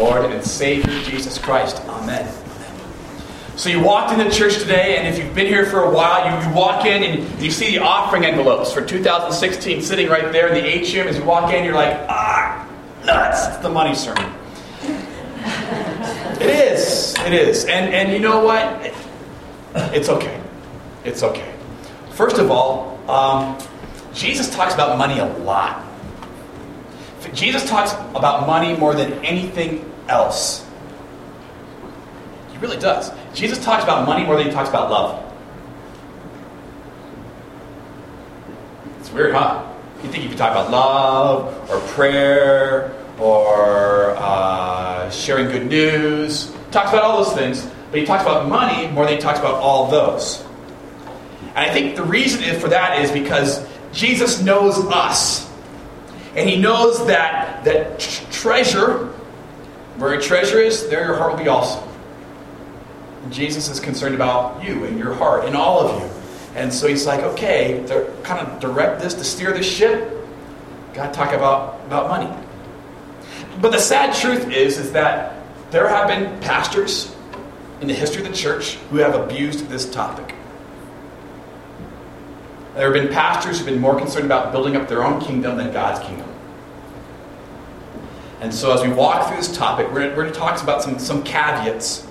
Lord and Savior Jesus Christ. Amen. So you walked into church today, and if you've been here for a while, you, you walk in and you see the offering envelopes for 2016 sitting right there in the atrium. As you walk in, you're like, ah, nuts! It's the money sermon. it is. It is. And and you know what? It's okay. It's okay. First of all, um, Jesus talks about money a lot. Jesus talks about money more than anything else. He really does. Jesus talks about money more than he talks about love. It's weird, huh? You think you could talk about love or prayer or uh, sharing good news. He talks about all those things, but he talks about money more than he talks about all those. And I think the reason for that is because Jesus knows us. And he knows that, that treasure, where your treasure is, there your heart will be also. Jesus is concerned about you and your heart and all of you. And so he's like, okay, to kind of direct this, to steer this ship, got to talk about, about money. But the sad truth is, is that there have been pastors in the history of the church who have abused this topic. There have been pastors who have been more concerned about building up their own kingdom than God's kingdom. And so, as we walk through this topic, we're going, to, talk about some, some caveats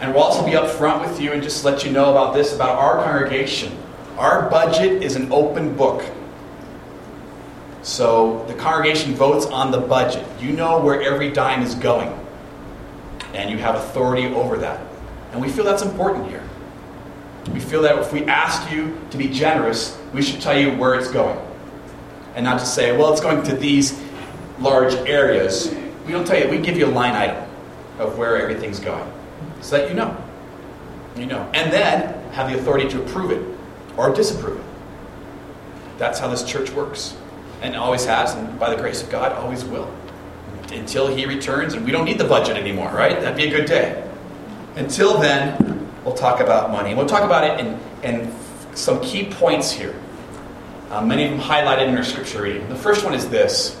and we'll also be up front with you and just let you know about this about our congregation. Our budget is an open book. So the congregation votes on the budget. You know where every dime is going. And you have authority over that. And we feel that's important here. We feel that if we ask you to be generous, we should tell you where it's going. And not just say, well, it's going to these large areas. We don't tell you, we give you a line item of where everything's going so that you know. You know. And then have the authority to approve it or disapprove it. That's how this church works. And always has, and by the grace of God, always will. Until He returns, and we don't need the budget anymore, right? That'd be a good day. Until then, we'll talk about money. We'll talk about it in, in some key points here. Uh, many of them highlighted in our scripture reading. The first one is this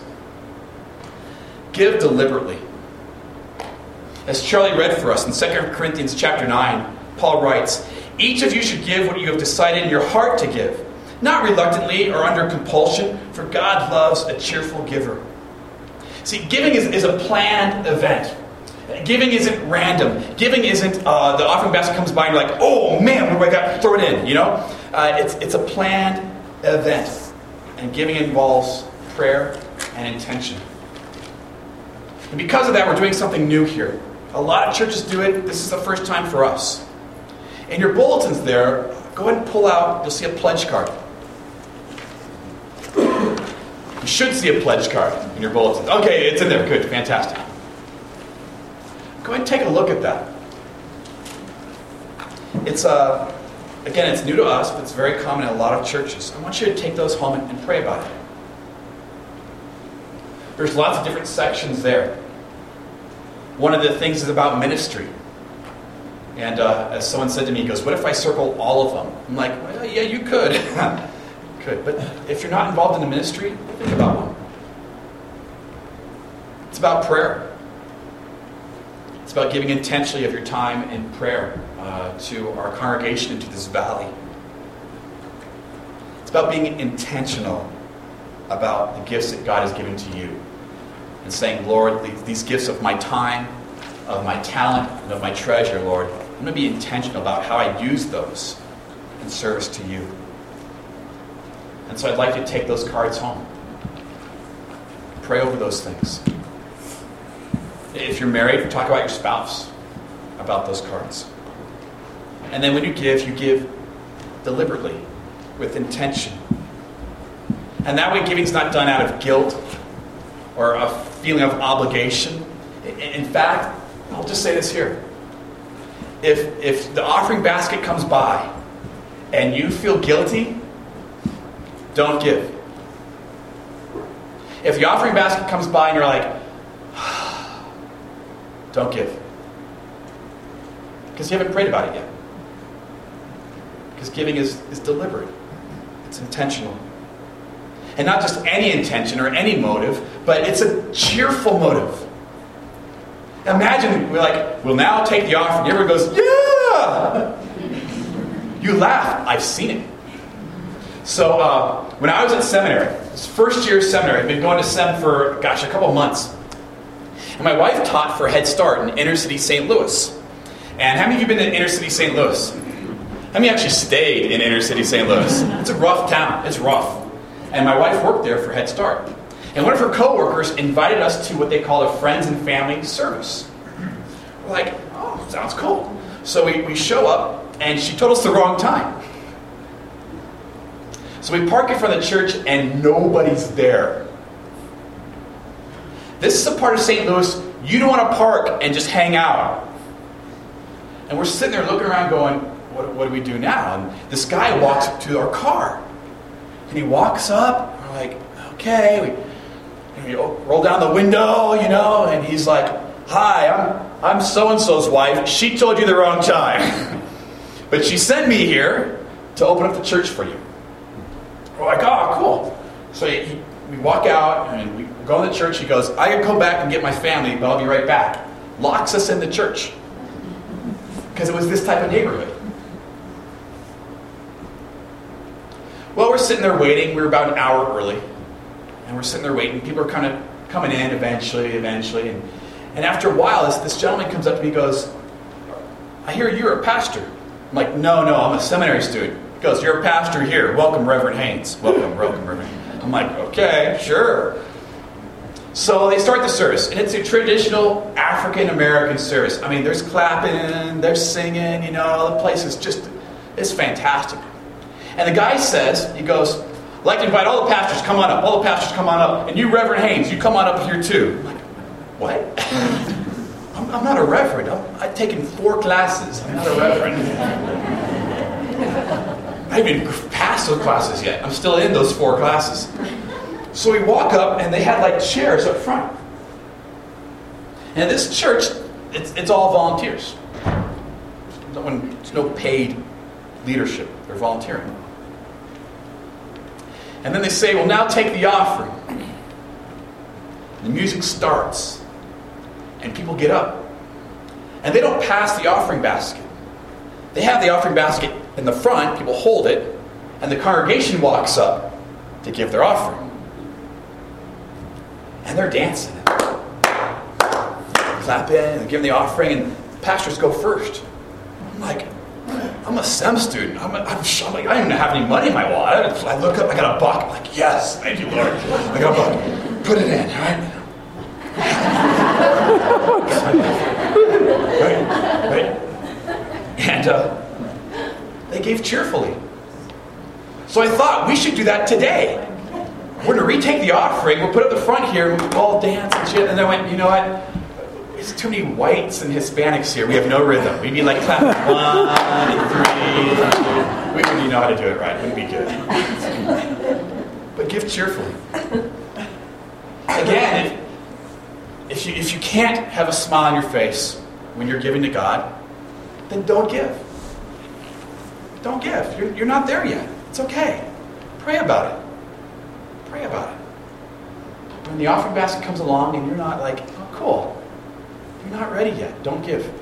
give deliberately. As Charlie read for us in 2 Corinthians chapter 9, Paul writes, Each of you should give what you have decided in your heart to give, not reluctantly or under compulsion, for God loves a cheerful giver. See, giving is, is a planned event. Giving isn't random. Giving isn't uh, the offering basket comes by and you're like, oh man, what do I got? Throw it in, you know? Uh, it's, it's a planned event. And giving involves prayer and intention. And because of that, we're doing something new here. A lot of churches do it. This is the first time for us. In your bulletins there, go ahead and pull out, you'll see a pledge card. You should see a pledge card in your bulletins. Okay, it's in there. Good, fantastic. Go ahead and take a look at that. It's uh, again, it's new to us, but it's very common in a lot of churches. I want you to take those home and pray about it. There's lots of different sections there. One of the things is about ministry. And uh, as someone said to me, he goes, What if I circle all of them? I'm like, Well, yeah, you could. could. But if you're not involved in the ministry, think about one. It's about prayer. It's about giving intentionally of your time in prayer uh, to our congregation and to this valley. It's about being intentional about the gifts that God has given to you and saying, Lord, these gifts of my time, of my talent, and of my treasure, Lord, I'm going to be intentional about how I use those in service to you. And so I'd like you to take those cards home. Pray over those things. If you're married, talk about your spouse about those cards. And then when you give, you give deliberately, with intention. And that way, giving's not done out of guilt or a feeling of obligation. In fact, I'll just say this here. If, if the offering basket comes by and you feel guilty, don't give. If the offering basket comes by and you're like, don't give. Because you haven't prayed about it yet. Because giving is, is deliberate, it's intentional. And not just any intention or any motive, but it's a cheerful motive. Imagine we're like, we'll now take the offering. Everyone goes, yeah! You laugh. I've seen it. So uh, when I was at seminary, first year of seminary, I've been going to SEM for, gosh, a couple months. And my wife taught for Head Start in inner city St. Louis. And how many of you been to inner city St. Louis? How many actually stayed in inner city St. Louis? It's a rough town. It's rough. And my wife worked there for Head Start. And one of her coworkers invited us to what they call a friends and family service. We're like, oh, sounds cool. So we, we show up, and she told us the wrong time. So we park in front of the church, and nobody's there. This is a part of St. Louis you don't want to park and just hang out. And we're sitting there looking around going, what, what do we do now? And this guy walks to our car. And he walks up. We're like, okay. We, we roll down the window, you know, and he's like, hi, I'm, I'm so-and-so's wife. She told you the wrong time. but she sent me here to open up the church for you. We're like, oh, cool. So he, we walk out and we go in the church. He goes, I can come back and get my family, but I'll be right back. Locks us in the church because it was this type of neighborhood. Well, we're sitting there waiting. We were about an hour early. And we're sitting there waiting. People are kind of coming in eventually, eventually. And, and after a while, this, this gentleman comes up to me and goes, I hear you're a pastor. I'm like, no, no, I'm a seminary student. He goes, You're a pastor here. Welcome, Reverend Haynes. Welcome, welcome, Reverend I'm like, okay, sure. So they start the service, and it's a traditional African American service. I mean, there's clapping, there's singing, you know, the place is just, it's fantastic. And the guy says, he goes, I'd like to invite all the pastors, come on up, all the pastors come on up, and you, Reverend Haynes, you come on up here too. I'm like, what? I'm, I'm, not a reverend. I'm, I've taken four classes. I'm not a reverend. I haven't even passed those classes yet. I'm still in those four classes. So we walk up, and they had like chairs up front. And this church, it's, it's all volunteers. No one, there's no paid leadership. They're volunteering. And then they say, well, now take the offering. The music starts, and people get up. And they don't pass the offering basket. They have the offering basket in the front, people hold it, and the congregation walks up to give their offering. And they're dancing, clapping, and giving the offering, and pastors go first. I'm like, I'm a SEM student. I'm, a, I'm, I'm like, I don't even have any money in my wallet. I look up, I got a buck. I'm like, yes, thank you, Lord. I got a buck. Put it in, all right? right, right. And uh, they gave cheerfully. So I thought we should do that today. We're going to retake the offering. We'll put it up the front here. We'll all dance and shit. And then I went, you know what? There's too many whites and Hispanics here. We have no rhythm. We need like clap one three. We wouldn't know how to do it right. It wouldn't be good. But give cheerfully. Again, if, if, you, if you can't have a smile on your face when you're giving to God, then don't give. Don't give. You're, you're not there yet. It's okay. Pray about it. Pray about it. When the offering basket comes along and you're not like, oh, cool. You're not ready yet. Don't give.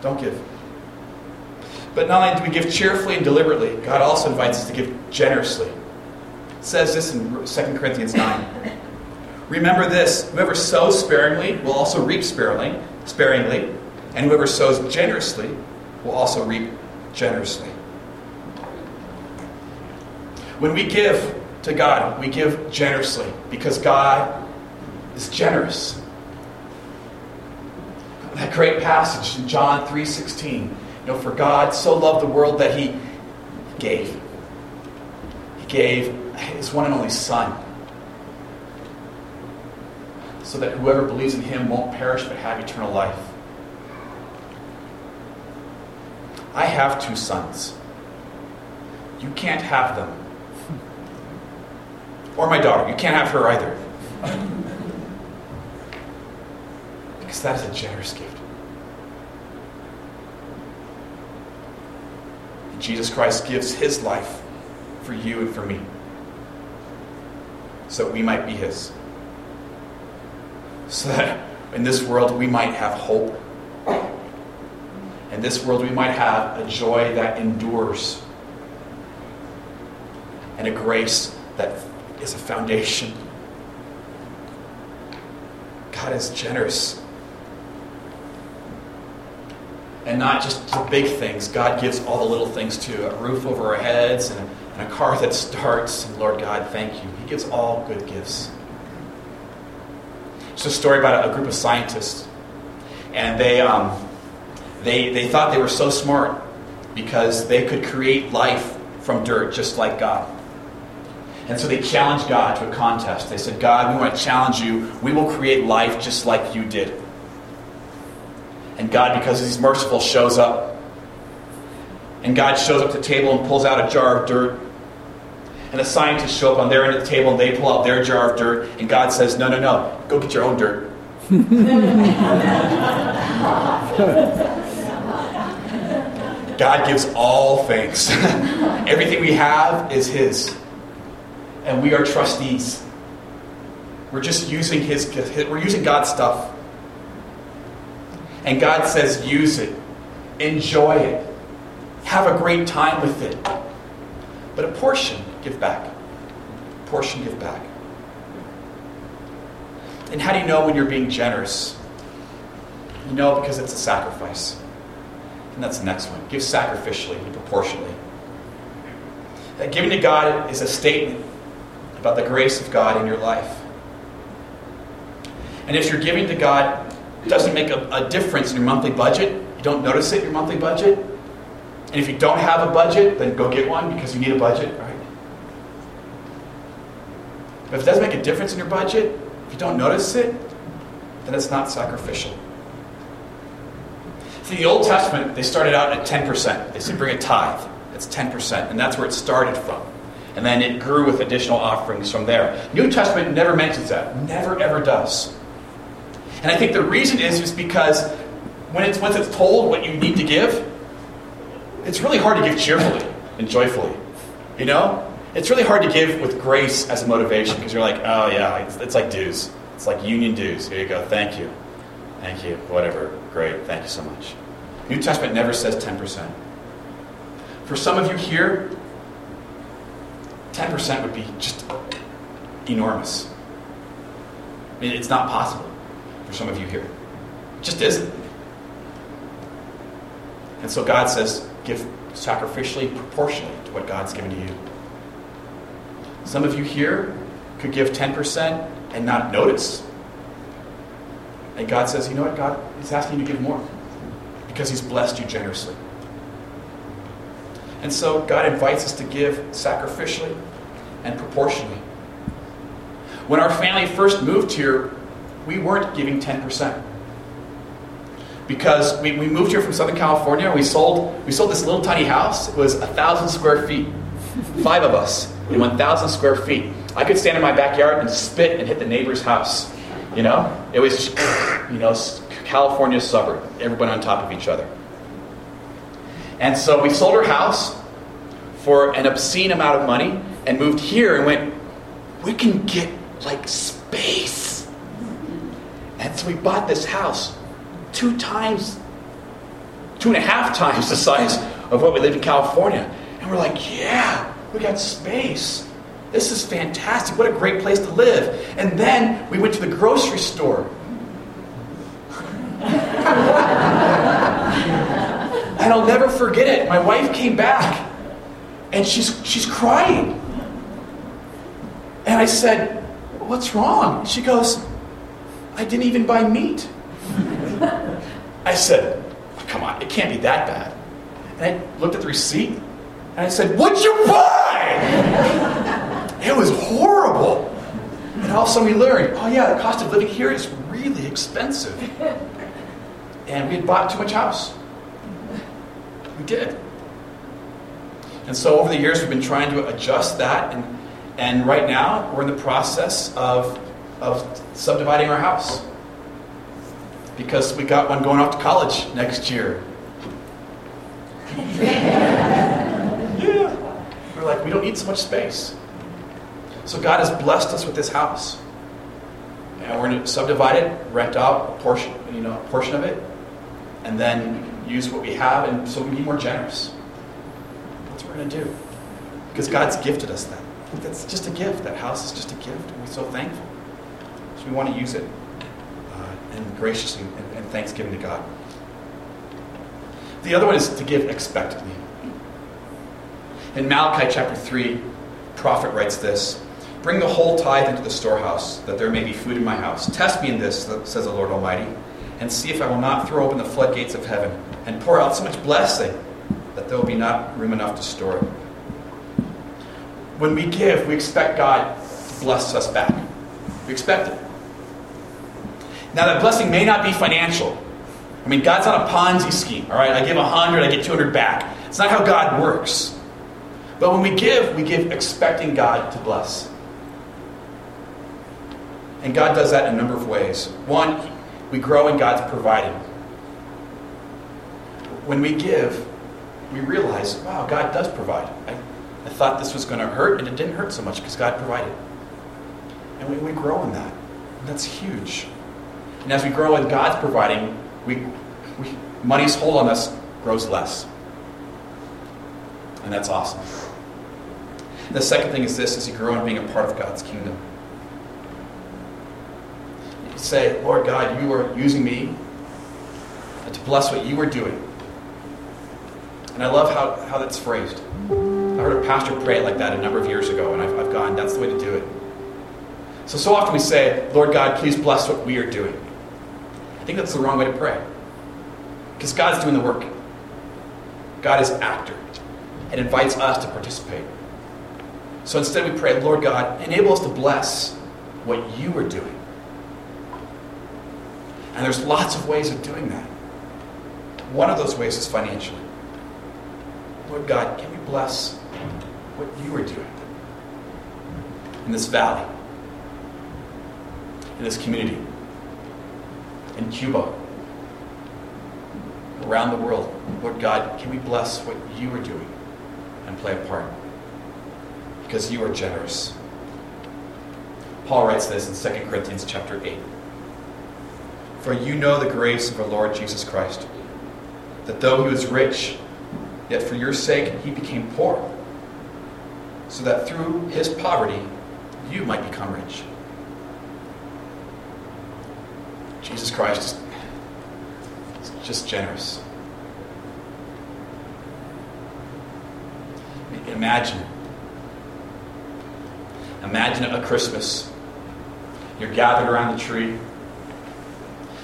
Don't give. But not only do we give cheerfully and deliberately, God also invites us to give generously. It says this in 2 Corinthians 9. Remember this whoever sows sparingly will also reap sparingly, sparingly, and whoever sows generously will also reap generously. When we give to God, we give generously because God is generous. That great passage in John 3:16, you know, for God so loved the world that he gave. He gave his one and only son. So that whoever believes in him won't perish but have eternal life. I have two sons. You can't have them. Or my daughter. You can't have her either. Because that is a generous gift. Jesus Christ gives his life for you and for me. So we might be his. So that in this world we might have hope. In this world we might have a joy that endures and a grace that is a foundation. God is generous. And not just the big things. God gives all the little things too a roof over our heads and a, and a car that starts. And Lord God, thank you. He gives all good gifts. It's a story about a, group of scientists. And they, um, they, they thought they were so smart because they could create life from dirt just like God. And so they challenged God to a contest. They said, God, we want to challenge you. We will create life just like you did. And God, because He's merciful, shows up. And God shows up to the table and pulls out a jar of dirt. And the scientists show up on their end of the table and they pull out their jar of dirt. And God says, No, no, no, go get your own dirt. God gives all things. Everything we have is His and we are trustees. We're just using his, we're using God's stuff. And God says, use it, enjoy it, have a great time with it. But a portion, give back. A portion, give back. And how do you know when you're being generous? You know because it's a sacrifice. And that's the next one. Give sacrificially and proportionally. That giving to God is a statement about the grace of God in your life. And if you're giving to God doesn't make a, a difference in your monthly budget, you don't notice it in your monthly budget, and if you don't have a budget, then go get one because you need a budget, right? But if it doesn't make a difference in your budget, if you don't notice it, then it's not sacrificial. See, the Old Testament, they started out at 10%. They said bring a tithe. That's 10%, and that's where it started from. And then it grew with additional offerings from there. New Testament never mentions that. Never, ever does. And I think the reason is, is because when it's, once it's told what you need to give, it's really hard to give cheerfully and joyfully. You know? It's really hard to give with grace as a motivation because you're like, oh yeah, it's, it's like dues. It's like union dues. Here you go. Thank you. Thank you. Whatever. Great. Thank you so much. New Testament never says 10%. For some of you here, 10% would be just enormous. I mean, it's not possible for some of you here. It just isn't. And so God says, give sacrificially, proportionally to what God's given to you. Some of you here could give 10% and not notice. And God says, you know what, God is asking you to give more because He's blessed you generously. And so God invites us to give sacrificially and proportionally. When our family first moved here, we weren't giving 10%. Because we, we moved here from Southern California, we sold, we sold this little tiny house. It was a thousand square feet. Five of us in 1,000 square feet. I could stand in my backyard and spit and hit the neighbor's house. You know? It was you know, California suburb, everybody on top of each other. And so we sold our house for an obscene amount of money and moved here and went, we can get like space. And so we bought this house two times, two and a half times the size of what we lived in California. And we're like, yeah, we got space. This is fantastic. What a great place to live. And then we went to the grocery store. and I'll never forget it. My wife came back and she's, she's crying. And I said, What's wrong? She goes, I didn't even buy meat. I said, Come on, it can't be that bad. And I looked at the receipt and I said, What'd you buy? it was horrible. And all of a sudden we learned, oh yeah, the cost of living here is really expensive. And we had bought too much house. We did. And so over the years we've been trying to adjust that and and right now, we're in the process of, of subdividing our house because we got one going off to college next year. yeah. We're like, we don't need so much space. So God has blessed us with this house. and we're going to subdivide it, rent out a portion, you know, a portion of it, and then use what we have, and so we can be more generous. That's what we're going to do, because God's gifted us that. That's just a gift. That house is just a gift, and we're so thankful. We want to use it, uh, and graciously and, and thanksgiving to God. The other one is to give expectantly. In Malachi chapter 3, prophet writes this Bring the whole tithe into the storehouse, that there may be food in my house. Test me in this, says the Lord Almighty, and see if I will not throw open the floodgates of heaven and pour out so much blessing that there will be not room enough to store it. When we give, we expect God to bless us back. We expect it. Now, that blessing may not be financial. I mean, God's not a Ponzi scheme, all right? I give 100, I get 200 back. It's not how God works. But when we give, we give expecting God to bless. And God does that in a number of ways. One, we grow in God's providing. When we give, we realize, wow, God does provide. I, I thought this was going to hurt, and it didn't hurt so much because God provided. And we, we grow in that. That's huge. And as we grow in God's providing, we, we, money's hold on us grows less. And that's awesome. The second thing is this as you grow in being a part of God's kingdom. You say, Lord God, you are using me to bless what you are doing. And I love how, how that's phrased. I heard a pastor pray like that a number of years ago, and I've, I've gone, that's the way to do it. So, so often we say, Lord God, please bless what we are doing. I think that's the wrong way to pray. Because God's doing the work. God is actor and invites us to participate. So instead we pray, Lord God, enable us to bless what you are doing. And there's lots of ways of doing that. One of those ways is financially. Lord God, can we bless what you are doing in this valley, in this community, in Cuba, around the world? Lord God, can we bless what you are doing and play a part? Because you are generous. Paul writes this in 2 Corinthians chapter 8. For you know the grace of our Lord Jesus Christ, that though he was rich, yet for your sake he became poor, so that through his poverty you might become rich. Jesus Christ is just generous. Imagine. Imagine a Christmas. You're gathered around the tree,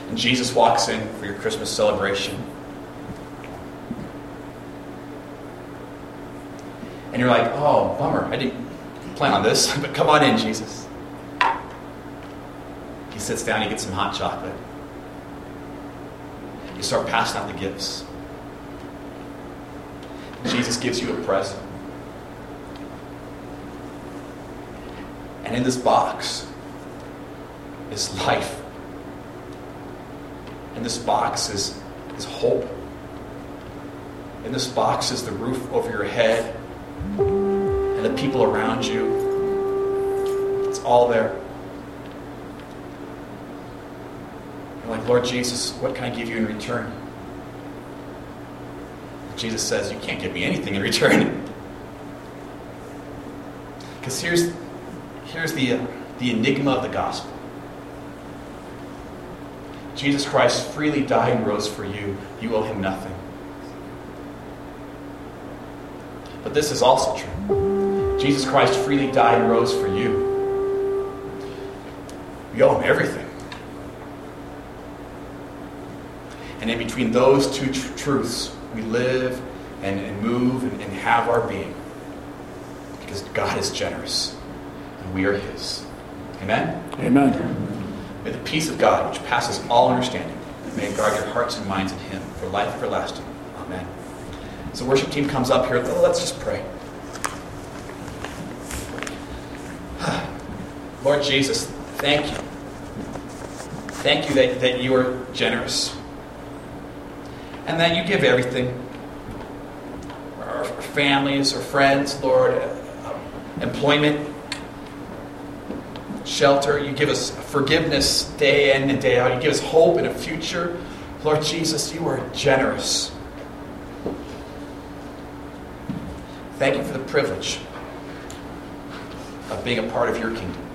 and Jesus walks in for your Christmas celebration. And you're like, oh, bummer, I didn't plan on this, but come on in, Jesus. Sits down, he gets some hot chocolate. You start passing out the gifts. Jesus gives you a present. And in this box is life. In this box is, is hope. In this box is the roof over your head and the people around you. It's all there. You're like, Lord Jesus, what can I give you in return? Jesus says, You can't give me anything in return. Because here's, here's the, uh, the enigma of the gospel Jesus Christ freely died and rose for you. You owe him nothing. But this is also true. Jesus Christ freely died and rose for you. You owe him everything. And in between those two tr- truths, we live and, and move and, and have our being. Because God is generous and we are His. Amen? Amen. May the peace of God, which passes all understanding, may guard your hearts and minds in Him for life everlasting. Amen. So, worship team comes up here. Let's just pray. Lord Jesus, thank you. Thank you that, that you are generous and that you give everything our families, our friends, Lord, uh, employment, shelter. You give us forgiveness day in and day out. You give us hope in a future. Lord Jesus, you are generous. Thank you for the privilege of being a part of your kingdom.